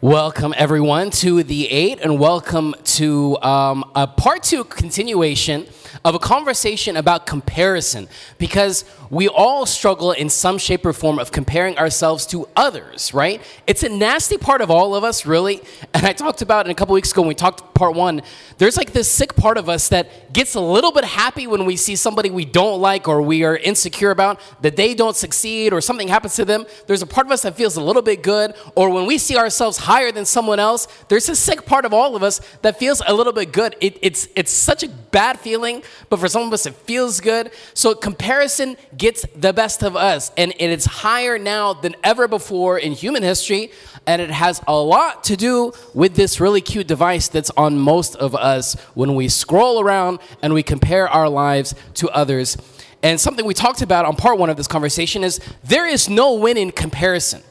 Welcome, everyone, to the eight, and welcome to um, a part two continuation of a conversation about comparison because we all struggle in some shape or form of comparing ourselves to others, right? It's a nasty part of all of us, really. And I talked about it a couple weeks ago when we talked part one. There's like this sick part of us that gets a little bit happy when we see somebody we don't like or we are insecure about, that they don't succeed or something happens to them. There's a part of us that feels a little bit good. Or when we see ourselves higher than someone else, there's a sick part of all of us that feels a little bit good. It, it's, it's such a bad feeling, but for some of us, it feels good. So comparison gets the best of us, and it is higher now than ever before in human history. And it has a lot to do with this really cute device that's on most of us when we scroll around and we compare our lives to others. And something we talked about on part one of this conversation is there is no win in comparison.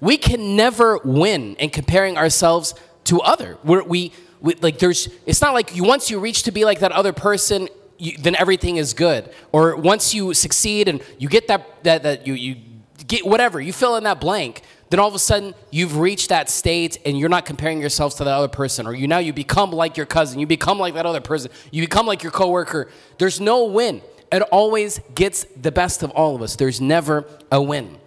We can never win in comparing ourselves to other. We're, we we, like there's it's not like you once you reach to be like that other person you, then everything is good. Or once you succeed and you get that that, that you, you get whatever you fill in that blank then all of a sudden you've reached that state and you're not comparing yourselves to that other person. Or you now you become like your cousin you become like that other person you become like your coworker. There's no win. It always gets the best of all of us. There's never a win.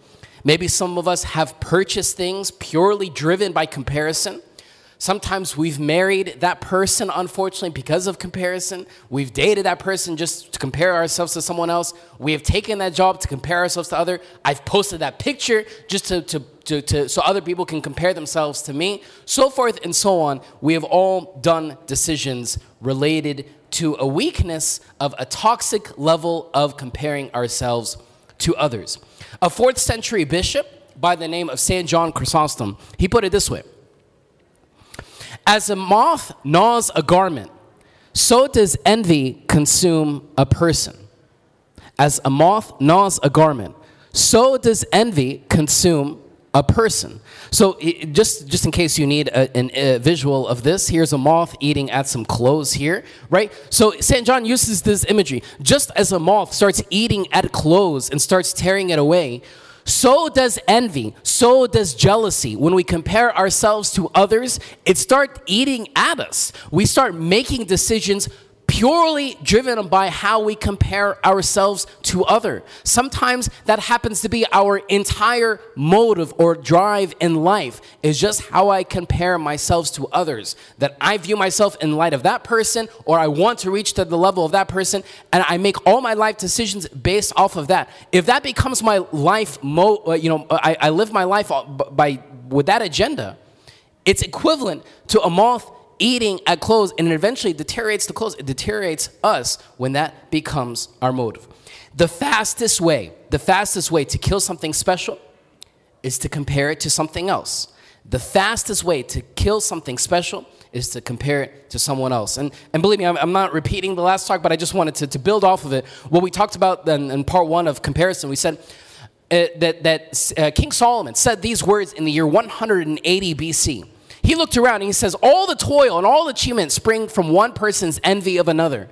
Maybe some of us have purchased things purely driven by comparison Sometimes we've married that person, unfortunately, because of comparison. We've dated that person just to compare ourselves to someone else. We have taken that job to compare ourselves to other. I've posted that picture just to, to, to, to so other people can compare themselves to me, so forth and so on. We have all done decisions related to a weakness of a toxic level of comparing ourselves to others. A fourth century bishop by the name of St. John Chrysostom, he put it this way. As a moth gnaws a garment, so does envy consume a person. As a moth gnaws a garment, so does envy consume a person. So, just, just in case you need a, an, a visual of this, here's a moth eating at some clothes here, right? So, St. John uses this imagery. Just as a moth starts eating at clothes and starts tearing it away, so does envy, so does jealousy. When we compare ourselves to others, it starts eating at us. We start making decisions purely driven by how we compare ourselves to other. Sometimes that happens to be our entire motive or drive in life is just how I compare myself to others. That I view myself in light of that person or I want to reach to the level of that person and I make all my life decisions based off of that. If that becomes my life mo uh, you know I, I live my life by with that agenda, it's equivalent to a moth eating at clothes and it eventually deteriorates the clothes. It deteriorates us when that becomes our motive. The fastest way, the fastest way to kill something special is to compare it to something else. The fastest way to kill something special is to compare it to someone else. And, and believe me, I'm, I'm not repeating the last talk, but I just wanted to, to build off of it. What we talked about in, in part one of comparison, we said uh, that, that uh, King Solomon said these words in the year 180 BC. He looked around and he says, All the toil and all the achievement spring from one person's envy of another.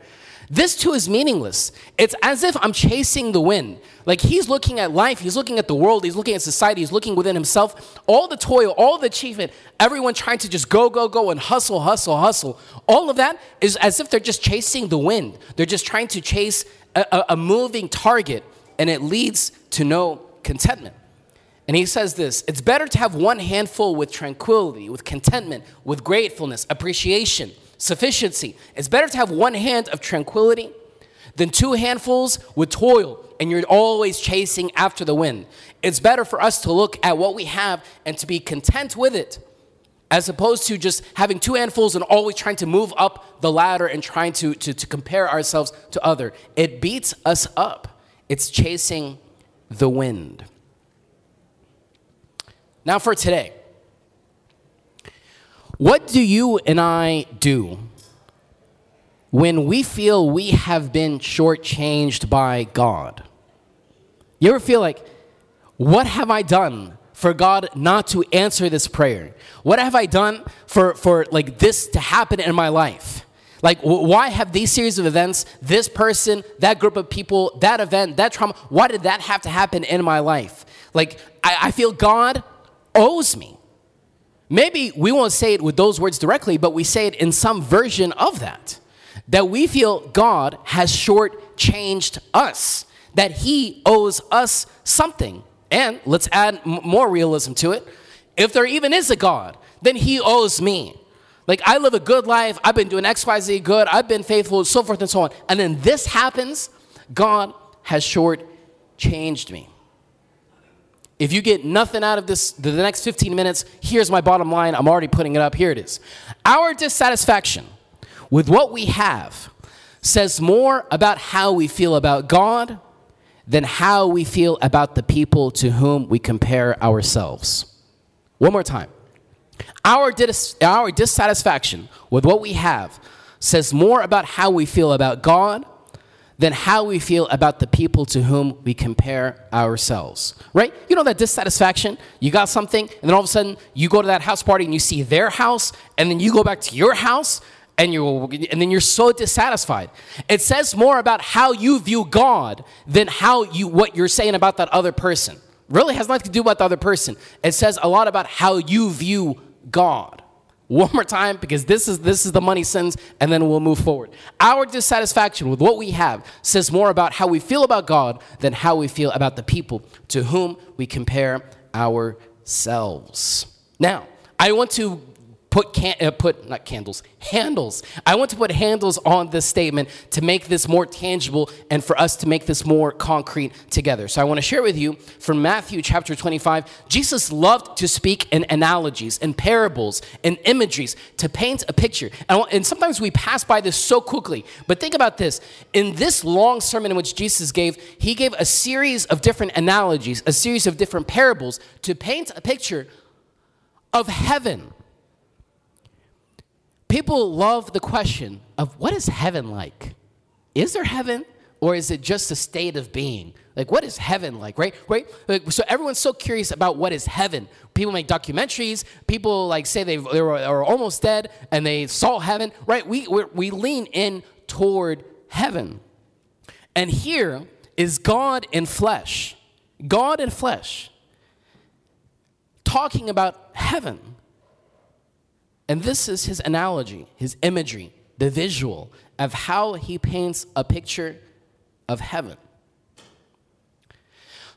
This too is meaningless. It's as if I'm chasing the wind. Like he's looking at life, he's looking at the world, he's looking at society, he's looking within himself. All the toil, all the achievement, everyone trying to just go, go, go and hustle, hustle, hustle. All of that is as if they're just chasing the wind. They're just trying to chase a, a, a moving target, and it leads to no contentment. And he says this it's better to have one handful with tranquility, with contentment, with gratefulness, appreciation, sufficiency. It's better to have one hand of tranquility than two handfuls with toil and you're always chasing after the wind. It's better for us to look at what we have and to be content with it as opposed to just having two handfuls and always trying to move up the ladder and trying to, to, to compare ourselves to other. It beats us up. It's chasing the wind. Now, for today, what do you and I do when we feel we have been shortchanged by God? You ever feel like, what have I done for God not to answer this prayer? What have I done for, for like this to happen in my life? Like, why have these series of events, this person, that group of people, that event, that trauma, why did that have to happen in my life? Like, I, I feel God owes me. maybe we won't say it with those words directly, but we say it in some version of that. That we feel God has shortchanged us, that He owes us something. And let's add m- more realism to it. If there even is a God, then He owes me. Like, I live a good life, I've been doing XYZ good, I've been faithful, so forth and so on. And then this happens, God has shortchanged me. If you get nothing out of this, the next 15 minutes, here's my bottom line. I'm already putting it up. Here it is. Our dissatisfaction with what we have says more about how we feel about God than how we feel about the people to whom we compare ourselves. One more time. Our, dis- our dissatisfaction with what we have says more about how we feel about God than how we feel about the people to whom we compare ourselves. Right? You know that dissatisfaction? You got something, and then all of a sudden you go to that house party and you see their house, and then you go back to your house, and you and then you're so dissatisfied. It says more about how you view God than how you what you're saying about that other person. Really has nothing to do with the other person. It says a lot about how you view God. One more time, because this is this is the money sins, and then we'll move forward. Our dissatisfaction with what we have says more about how we feel about God than how we feel about the people to whom we compare ourselves. Now, I want to put can, uh, put not candles handles. I want to put handles on this statement to make this more tangible and for us to make this more concrete together. So i want to share with you from matthew chapter 25 jesus loved to speak in analogies and parables and imageries to paint a picture. And, and sometimes we pass by this so quickly but think about this. In this long sermon in which jesus gave he gave a series of different analogies a series of different parables to paint a picture of heaven people love the question of what is heaven like? Is there heaven? Or is it just a state of being? Like, what is heaven like, right? Right? Like, so everyone's so curious about what is heaven. People make documentaries. People like say they they were, are almost dead and they saw heaven, right? We we lean in toward heaven, and here is God in flesh, God in flesh, talking about heaven. And this is his analogy, his imagery, the visual of how he paints a picture of heaven.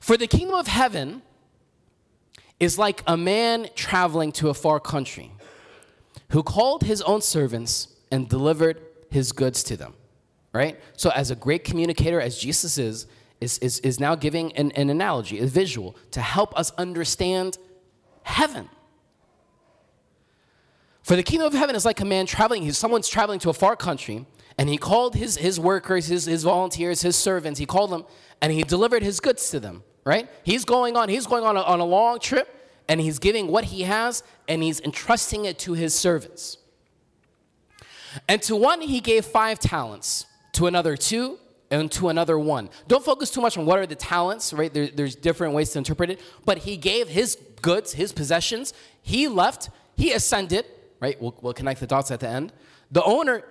For the kingdom of heaven is like a man traveling to a far country who called his own servants and delivered his goods to them. Right? So, as a great communicator, as Jesus is, is, is, is now giving an, an analogy, a visual, to help us understand heaven. For the kingdom of heaven is like a man traveling, he's someone's traveling to a far country, and he called his, his workers, his, his volunteers, his servants, he called them, and he delivered his goods to them, right? He's going on, he's going on a, on a long trip, and he's giving what he has, and he's entrusting it to his servants. And to one he gave five talents, to another two, and to another one. Don't focus too much on what are the talents, right? There, there's different ways to interpret it. But he gave his goods, his possessions. He left, he ascended, right? We'll, we'll connect the dots at the end. The owner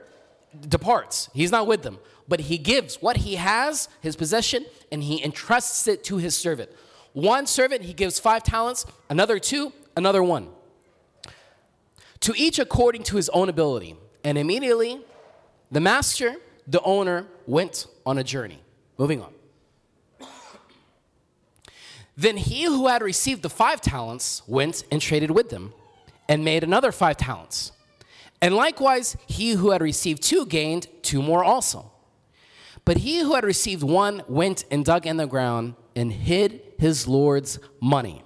departs, he's not with them, but he gives what he has, his possession, and he entrusts it to his servant. One servant, he gives five talents, another two, another one. To each according to his own ability. And immediately, the master, the owner, went on a journey. Moving on. Then he who had received the five talents went and traded with them and made another five talents. And likewise, he who had received two gained two more also. But he who had received one went and dug in the ground and hid his Lord's money.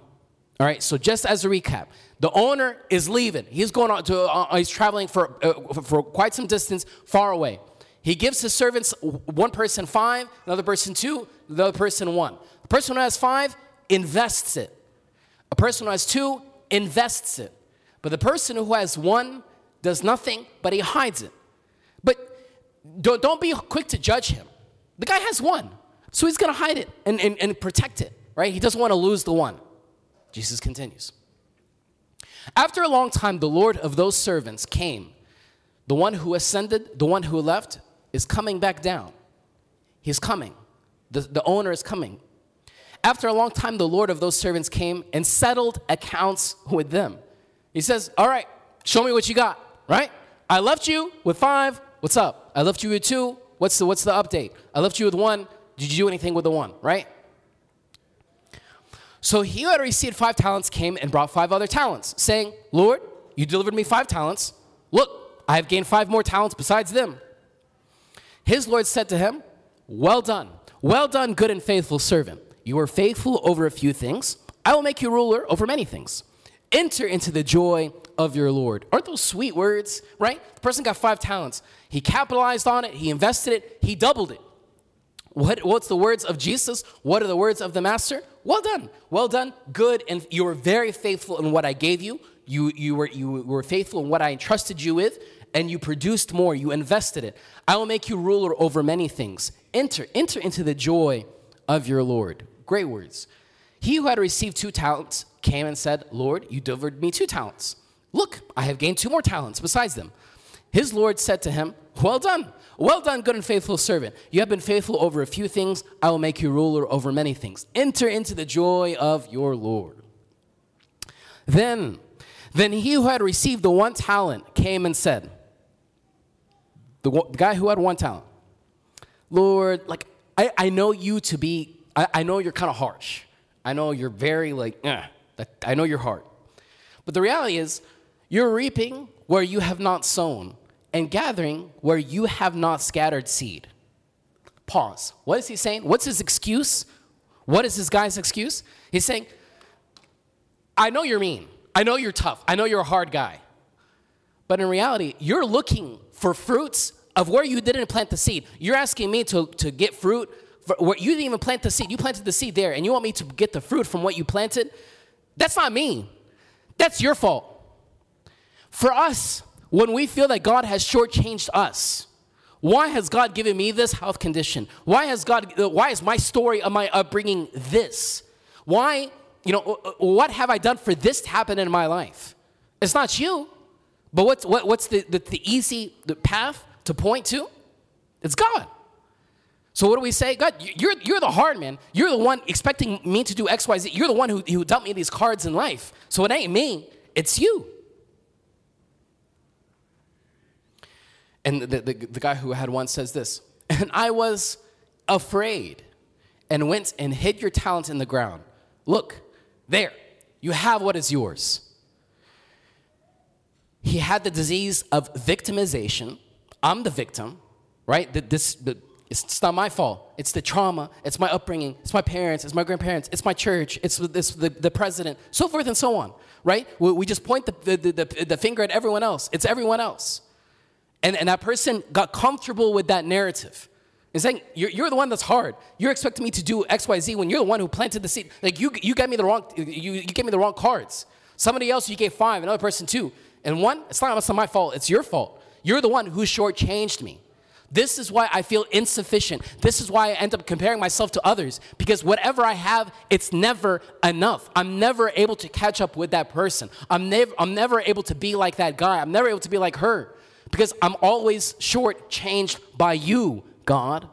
All right, so just as a recap, the owner is leaving. He's going on to, uh, he's traveling for, uh, for quite some distance far away. He gives his servants one person five, another person two, the other person one. The person who has five invests it. A person who has two invests it. But the person who has one does nothing, but he hides it. But don't, don't be quick to judge him. The guy has one, so he's going to hide it and, and, and protect it, right? He doesn't want to lose the one. Jesus continues. After a long time, the Lord of those servants came. The one who ascended, the one who left, is coming back down. He's coming. The, the owner is coming. After a long time, the Lord of those servants came and settled accounts with them. He says, All right, show me what you got, right? I left you with five. What's up? I left you with two. What's the, what's the update? I left you with one. Did you do anything with the one, right? So he who had received five talents came and brought five other talents, saying, Lord, you delivered me five talents. Look, I have gained five more talents besides them. His Lord said to him, Well done, well done, good and faithful servant. You are faithful over a few things. I will make you ruler over many things. Enter into the joy of your Lord. Aren't those sweet words, right? The person got five talents. He capitalized on it, he invested it, he doubled it. What, what's the words of Jesus? What are the words of the Master? Well done, well done, good, and you were very faithful in what I gave you. You, you, were, you were faithful in what I entrusted you with, and you produced more, you invested it. I will make you ruler over many things. Enter, enter into the joy of your Lord. Great words. He who had received two talents came and said, Lord, you delivered me two talents. Look, I have gained two more talents besides them. His Lord said to him, Well done, well done, good and faithful servant. You have been faithful over a few things, I will make you ruler over many things. Enter into the joy of your Lord. Then, then he who had received the one talent came and said, the, the guy who had one talent, Lord, like, I, I know you to be, I, I know you're kind of harsh. I know you're very, like, eh, I know your heart. But the reality is, you're reaping where you have not sown and gathering where you have not scattered seed. Pause. What is he saying? What's his excuse? What is this guy's excuse? He's saying, I know you're mean. I know you're tough. I know you're a hard guy. But in reality, you're looking for fruits of where you didn't plant the seed. You're asking me to, to get fruit where you didn't even plant the seed. You planted the seed there, and you want me to get the fruit from what you planted? That's not me. That's your fault. For us, when we feel that God has shortchanged us, why has God given me this health condition? Why has God, uh, why is my story of my upbringing this? Why, you know, uh, uh, what have I done for this to happen in my life? It's not you. But what's, what, what's the, the, the easy path to point to? It's God. So what do we say? God, you're, you're the hard man. You're the one expecting me to do X, Y, Z. You're the one who, who dealt me these cards in life. So it ain't me, it's you. And the, the, the guy who had one says this And I was afraid and went and hid your talent in the ground. Look, there, you have what is yours. He had the disease of victimization. I'm the victim, right? This, the, it's not my fault. It's the trauma. It's my upbringing. It's my parents. It's my grandparents. It's my church. It's, it's the, the president, so forth and so on, right? We, we just point the, the, the, the finger at everyone else. It's everyone else. And, and that person got comfortable with that narrative. And saying, you're, you're the one that's hard. You're expecting me to do X, Y, Z when you're the one who planted the seed. Like, you, you gave me the wrong, you, you gave me the wrong cards. Somebody else, you gave five, another person two. And one, it's not, it's not my fault, it's your fault. You're the one who shortchanged me. This is why I feel insufficient. This is why I end up comparing myself to others because whatever I have, it's never enough. I'm never able to catch up with that person. I'm never, I'm never able to be like that guy. I'm never able to be like her because I'm always shortchanged by you, God.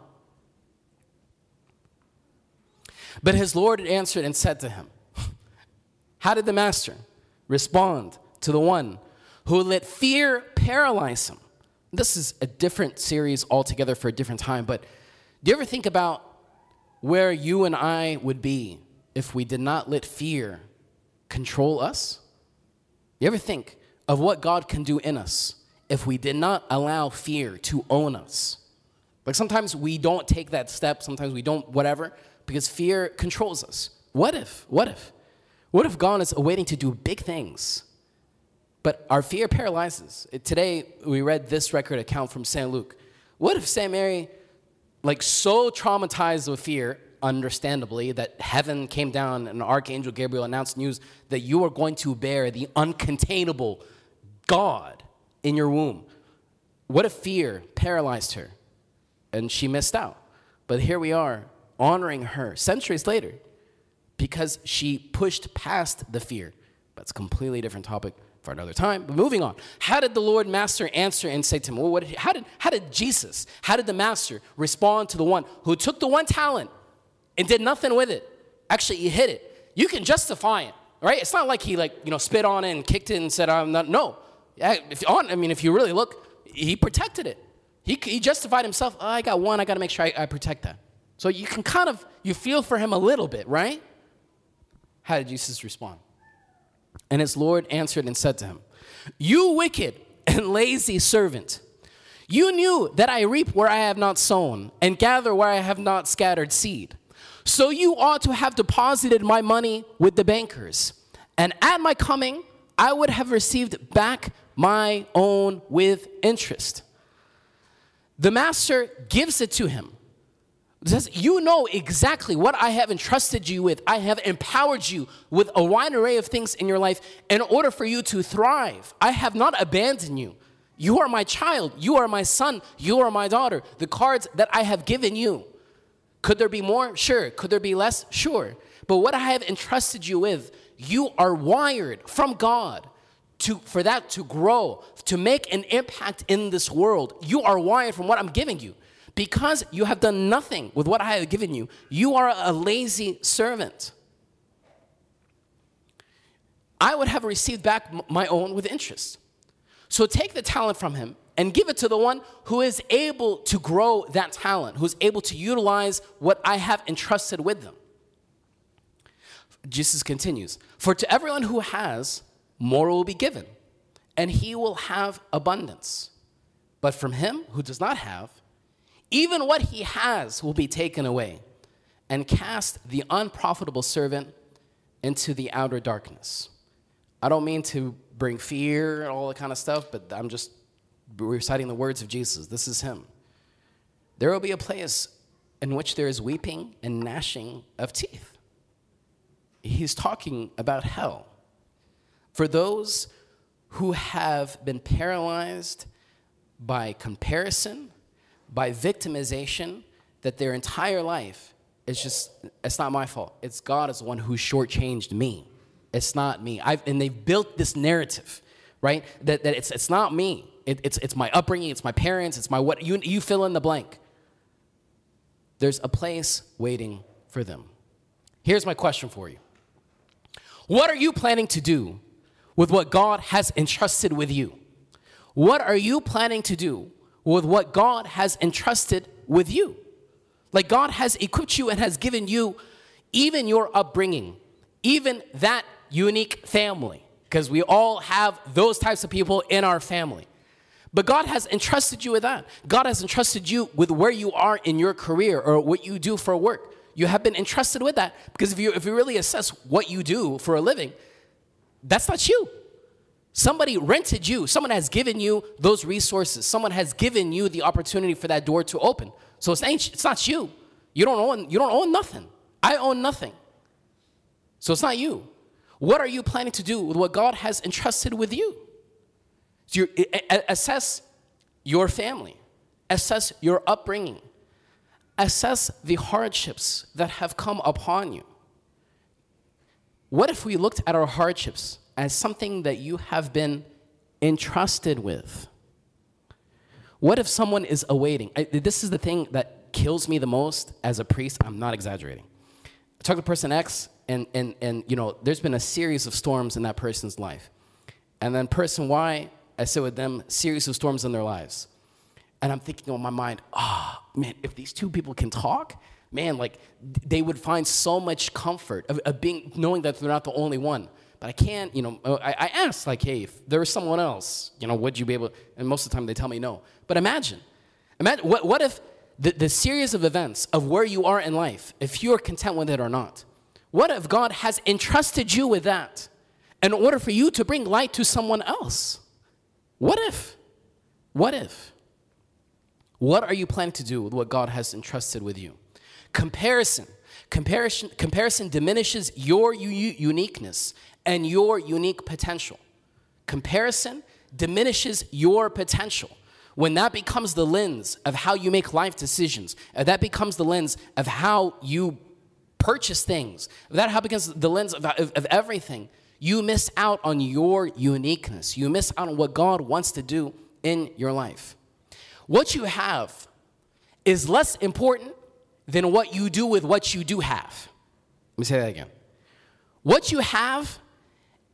But his Lord answered and said to him, How did the master respond to the one who let fear paralyze him? This is a different series altogether for a different time, but do you ever think about where you and I would be if we did not let fear control us? You ever think of what God can do in us if we did not allow fear to own us? Like sometimes we don't take that step, sometimes we don't, whatever, because fear controls us. What if? What if? What if God is waiting to do big things? But our fear paralyzes. Today, we read this record account from St. Luke. What if St. Mary, like so traumatized with fear, understandably, that heaven came down and Archangel Gabriel announced news that you are going to bear the uncontainable God in your womb? What if fear paralyzed her and she missed out? But here we are, honoring her centuries later because she pushed past the fear. That's a completely different topic for another time. But moving on, how did the Lord Master answer and say to him? Well, what did how did how did Jesus, how did the Master respond to the one who took the one talent and did nothing with it? Actually, he hid it. You can justify it. right? It's not like he like you know spit on it and kicked it and said I'm not. No, if on, I mean, if you really look, he protected it. He, he justified himself. Oh, I got one. I got to make sure I, I protect that. So you can kind of you feel for him a little bit, right? How did Jesus respond? And his Lord answered and said to him, You wicked and lazy servant. You knew that I reap where I have not sown and gather where I have not scattered seed. So you ought to have deposited my money with the bankers. And at my coming, I would have received back my own with interest. The master gives it to him. Says, You know exactly what I have entrusted you with. I have empowered you with a wide array of things in your life in order for you to thrive. I have not abandoned you. You are my child. You are my son. You are my daughter. The cards that I have given you. Could there be more? Sure. Could there be less? Sure. But what I have entrusted you with, you are wired from God to, for that to grow, to make an impact in this world. You are wired from what I'm giving you. Because you have done nothing with what I have given you, you are a lazy servant. I would have received back my own with interest. So take the talent from him and give it to the one who is able to grow that talent, who's able to utilize what I have entrusted with them. Jesus continues For to everyone who has, more will be given, and he will have abundance. But from him who does not have, even what he has will be taken away, and cast the unprofitable servant into the outer darkness. I don't mean to bring fear and all that kind of stuff, but I'm just reciting the words of Jesus. This is him. There will be a place in which there is weeping and gnashing of teeth. He's talking about hell. For those who have been paralyzed by comparison, by victimization, that their entire life is just, it's not my fault. It's God is the one who shortchanged me. It's not me. I've, and they've built this narrative, right? That, that it's, it's not me. It, it's, it's my upbringing, it's my parents, it's my what, you, you fill in the blank. There's a place waiting for them. Here's my question for you What are you planning to do with what God has entrusted with you? What are you planning to do with what God has entrusted with you? Like God has equipped you and has given you even your upbringing, even that unique family, because we all have those types of people in our family. But God has entrusted you with that. God has entrusted you with where you are in your career or what you do for work. You have been entrusted with that because if you, if you really assess what you do for a living, that's not you. Somebody rented you. Someone has given you those resources. Someone has given you the opportunity for that door to open. So it's, it's not you. You don't own, you don't own nothing. I own nothing. So it's not you. What are you planning to do with what God has entrusted with you? So assess your family, assess your upbringing, assess the hardships that have come upon you. What if we looked at our hardships as something that you have been entrusted with? What if someone is awaiting? This is the thing that kills me the most as a priest. I'm not exaggerating. I talked to person X, and, and, and you know, there's been a series of storms in that person's life. And then person Y, I sit with them, series of storms in their lives. And I'm thinking on my mind, ah, oh, man, if these two people can talk, man, like they would find so much comfort of, of, being knowing that they're not the only one. But I can't, you know, I, I asked like, hey, if there was someone else, you know, would you be able? And most of the time they tell me no. But imagine, imagine what, what if the, the series of events of where you are in life, if you're content with it or not, what if God has entrusted you with that in order for you to bring light to someone else? What if? What if? What are you planning to do with what God has entrusted with you? Comparison. Comparison, comparison diminishes your u- uniqueness and your unique potential. Comparison diminishes your potential. When that becomes the lens of how you make life decisions, uh, that becomes the lens of how you purchase things, that how becomes the lens of, of, of everything, you miss out on your uniqueness. You miss out on what God wants to do in your life. What you have is less important than what you do with what you do have. Let me say that again. What you have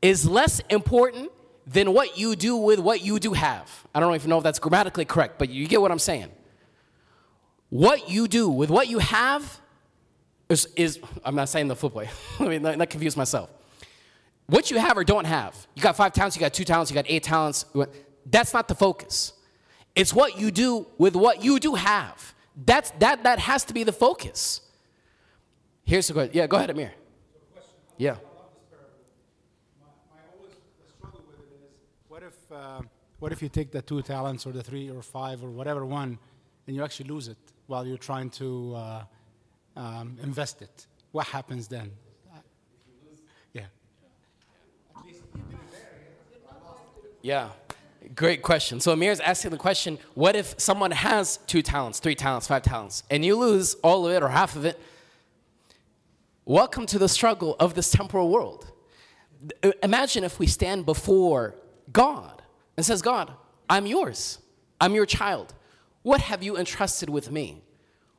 is less important than what you do with what you do have. I don't even know if that's grammatically correct, but you get what I'm saying. What you do with what you have is, is I'm not saying the flip way. Let me not, not confuse myself. What you have or don't have. You got five talents, you got two talents, you got eight talents. That's not the focus. It's what you do with what you do have. That's, that, that has to be the focus. Here's the question. Yeah, go ahead, Amir. Yeah. What if, uh, what if you take the two talents or the three or five or whatever one and you actually lose it while you're trying to uh, um, invest it? What happens then? Yeah. Yeah. Great question. So Amir is asking the question what if someone has two talents, three talents, five talents, and you lose all of it or half of it? Welcome to the struggle of this temporal world. Imagine if we stand before God and says, God, I'm yours. I'm your child. What have you entrusted with me?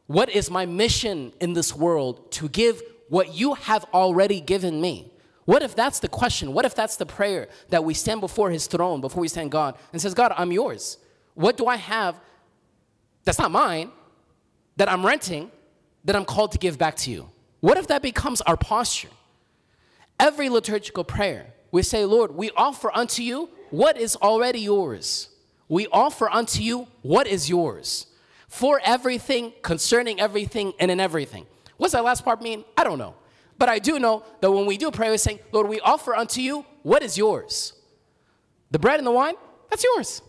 What is my mission in this world to give what you have already given me? What if that's the question? What if that's the prayer that we stand before his throne, before we stand God, and says, God, I'm yours. What do I have that's not mine, that I'm renting, that I'm called to give back to you? What if that becomes our posture? Every liturgical prayer, we say, Lord, we offer unto you what is already yours. We offer unto you what is yours for everything, concerning everything, and in everything. What's that last part mean? I don't know. But I do know that when we do pray, we're saying, Lord, we offer unto you what is yours. The bread and the wine, that's yours.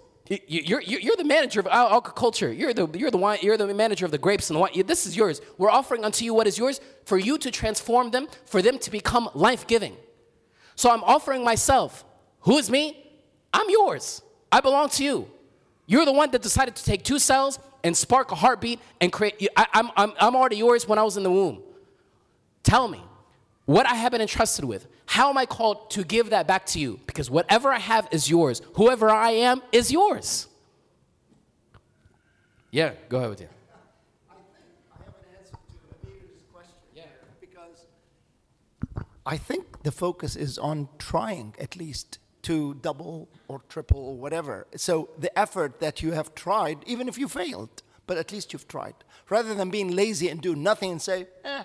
You're, you're, the manager of agriculture. You're the, you're, the wine, you're the manager of the grapes and the wine. This is yours. We're offering unto you what is yours for you to transform them, for them to become life giving. So I'm offering myself. Who is me? I'm yours. I belong to you. You're the one that decided to take two cells and spark a heartbeat and create. I, am I'm, I'm already yours when I was in the womb. Tell me what I have been entrusted with. How am I called to give that back to you? Because whatever I have is yours. Whoever I am is yours. Yeah, go ahead with you. I think I have an answer to Amir's question. Yeah. Because I think the focus is on trying at least to double or triple or whatever. So the effort that you have tried, even if you failed, but at least you've tried, rather than being lazy and do nothing and say, eh,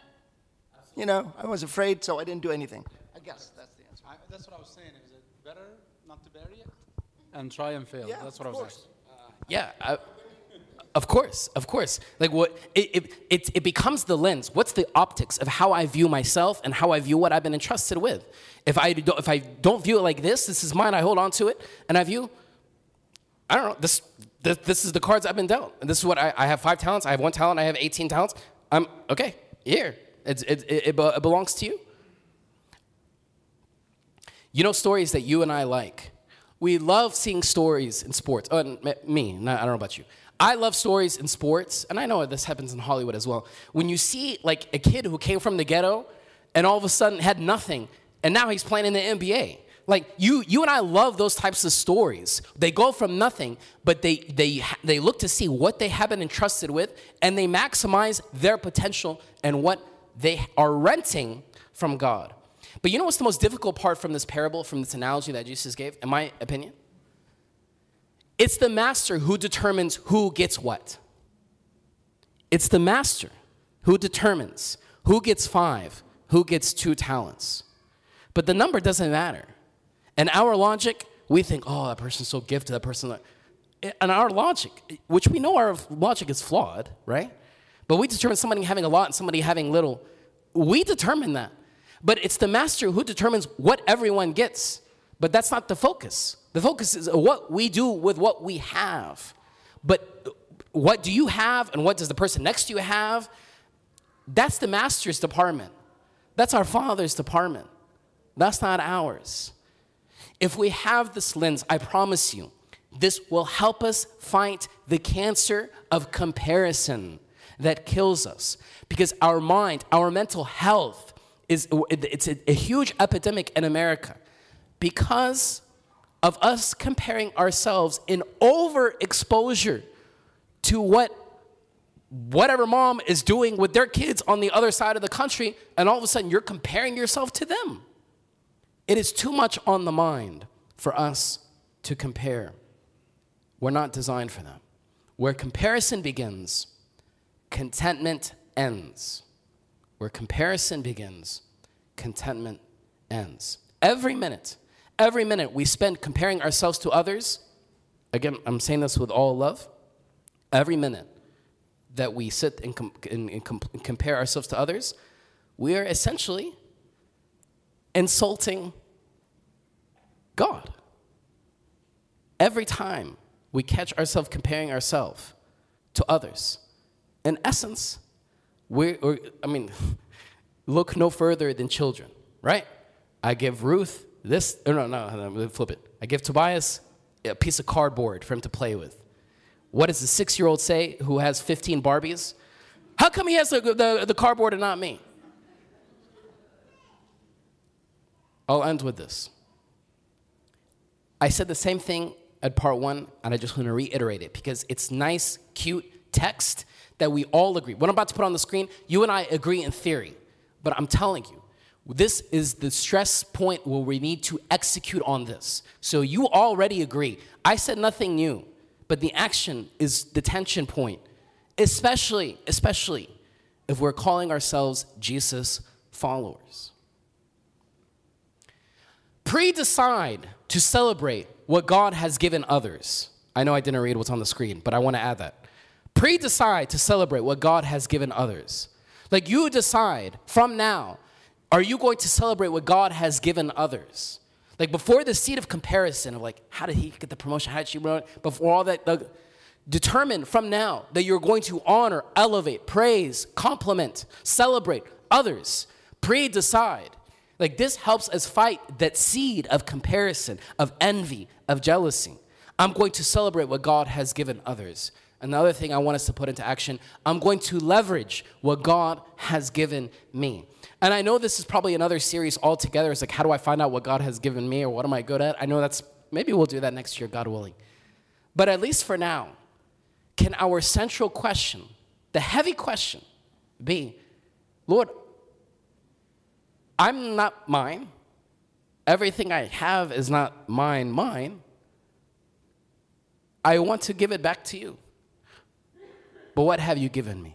you know, I was afraid, so I didn't do anything. I guess that's the answer. I, that's what I was saying. Is it better not to bury it and try and fail? Yeah, that's what I was saying. Uh, yeah. I, of course, of course. Like what it, it, it, it, becomes the lens. What's the optics of how I view myself and how I view what I've been entrusted with? If I don't, if I don't view it like this, this is mine. I hold on to it, and I view. I don't know. This this, this is the cards I've been dealt. And this is what I, I have five talents. I have one talent. I have eighteen talents. I'm okay. Here, it's, it, it, it belongs to you. You know stories that you and I like. We love seeing stories in sports. Oh, me, not, I don't know about you. I love stories in sports, and I know this happens in Hollywood as well. When you see like a kid who came from the ghetto and all of a sudden had nothing, and now he's playing in the NBA. Like you, you and I love those types of stories. They go from nothing, but they they they look to see what they have been entrusted with, and they maximize their potential and what they are renting from God. But you know what's the most difficult part from this parable, from this analogy that Jesus gave, in my opinion? It's the master who determines who gets what. It's the master who determines who gets five, who gets two talents. But the number doesn't matter. In our logic, we think, oh, that person's so gifted, that person. And our logic, which we know our logic is flawed, right? But we determine somebody having a lot and somebody having little. We determine that. But it's the master who determines what everyone gets. But that's not the focus. The focus is what we do with what we have. But what do you have and what does the person next to you have? That's the master's department. That's our father's department. That's not ours. If we have this lens, I promise you, this will help us fight the cancer of comparison that kills us. Because our mind, our mental health, is it's a, a huge epidemic in America because of us comparing ourselves in overexposure to what whatever mom is doing with their kids on the other side of the country, and all of a sudden you're comparing yourself to them. It is too much on the mind for us to compare. We're not designed for that. Where comparison begins, contentment ends. Where comparison begins, contentment ends. Every minute, every minute we spend comparing ourselves to others, again, I'm saying this with all love, every minute that we sit and, com- and, and com- and compare ourselves to others, we are essentially insulting God. Every time we catch ourselves comparing ourselves to others, in essence, we're, I mean, look no further than children, right? I give Ruth this, oh, no, no, no, flip it. I give Tobias a piece of cardboard for him to play with. What does the six year old say who has 15 Barbies? How come he has the, the, the cardboard and not me? I'll end with this. I said the same thing at part one, and I just want to reiterate it because it's nice, cute text that we all agree. What I'm about to put on the screen, you and I agree in theory, but I'm telling you, this is the stress point where we need to execute on this. So you already agree. I said nothing new, but the action is the tension point, especially, especially if we're calling ourselves Jesus followers. Pre decide to celebrate what God has given others. I know I didn't read what's on the screen, but I want to add that. Pre decide to celebrate what God has given others. Like you decide from now, are you going to celebrate what God has given others? Like before the seed of comparison of like, how did he get the promotion? How did she run? Before all that, like, determine from now that you're going to honor, elevate, praise, compliment, celebrate others. Pre decide. Like this helps us fight that seed of comparison, of envy, of jealousy. I'm going to celebrate what God has given others. Another thing I want us to put into action, I'm going to leverage what God has given me. And I know this is probably another series altogether. It's like, how do I find out what God has given me or what am I good at? I know that's, maybe we'll do that next year, God willing. But at least for now, can our central question, the heavy question, be, Lord, I'm not mine. Everything I have is not mine, mine. I want to give it back to you. But what have you given me?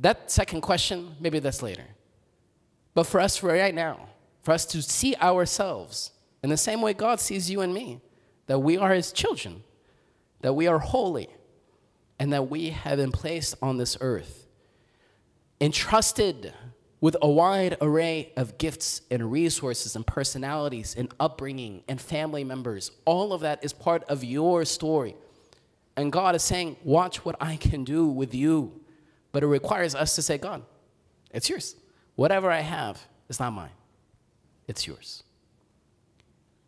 That second question, maybe that's later. But for us, for right now, for us to see ourselves in the same way God sees you and me, that we are His children, that we are holy, and that we have been placed on this earth, entrusted with a wide array of gifts and resources and personalities and upbringing and family members. All of that is part of your story. And God is saying, Watch what I can do with you. But it requires us to say, God, it's yours. Whatever I have is not mine, it's yours.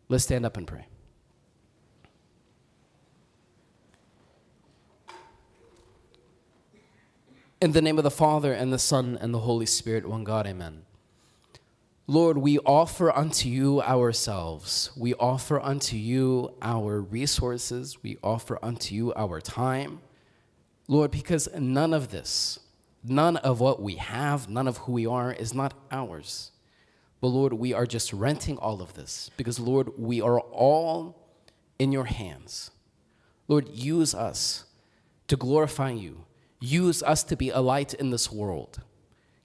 Let's stand up and pray. In the name of the Father, and the Son, and the Holy Spirit, one God, amen. Lord, we offer unto you ourselves. We offer unto you our resources. We offer unto you our time. Lord, because none of this, none of what we have, none of who we are is not ours. But Lord, we are just renting all of this because, Lord, we are all in your hands. Lord, use us to glorify you Use us to be a light in this world.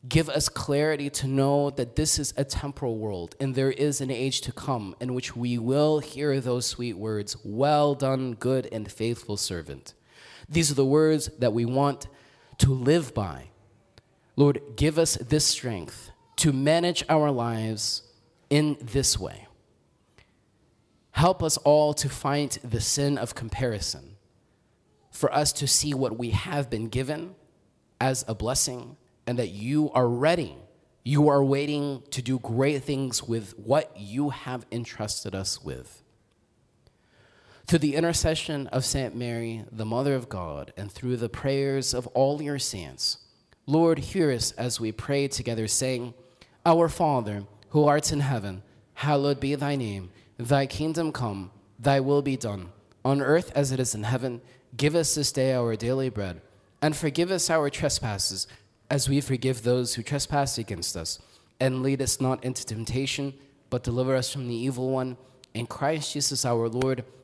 Give us clarity to know that this is a temporal world and there is an age to come in which we will hear those sweet words Well done, good and faithful servant. These are the words that we want to live by. Lord, give us this strength to manage our lives in this way. Help us all to fight the sin of comparison for us to see what we have been given as a blessing and that you are ready. You are waiting to do great things with what you have entrusted us with. Through the intercession of Saint Mary, the Mother of God, and through the prayers of all your saints, Lord, hear us as we pray together, saying, Our Father, who art in heaven, hallowed be thy name. Thy kingdom come, thy will be done, on earth as it is in heaven. Give us this day our daily bread, and forgive us our trespasses, as we forgive those who trespass against us. And lead us not into temptation, but deliver us from the evil one. In Christ Jesus our Lord,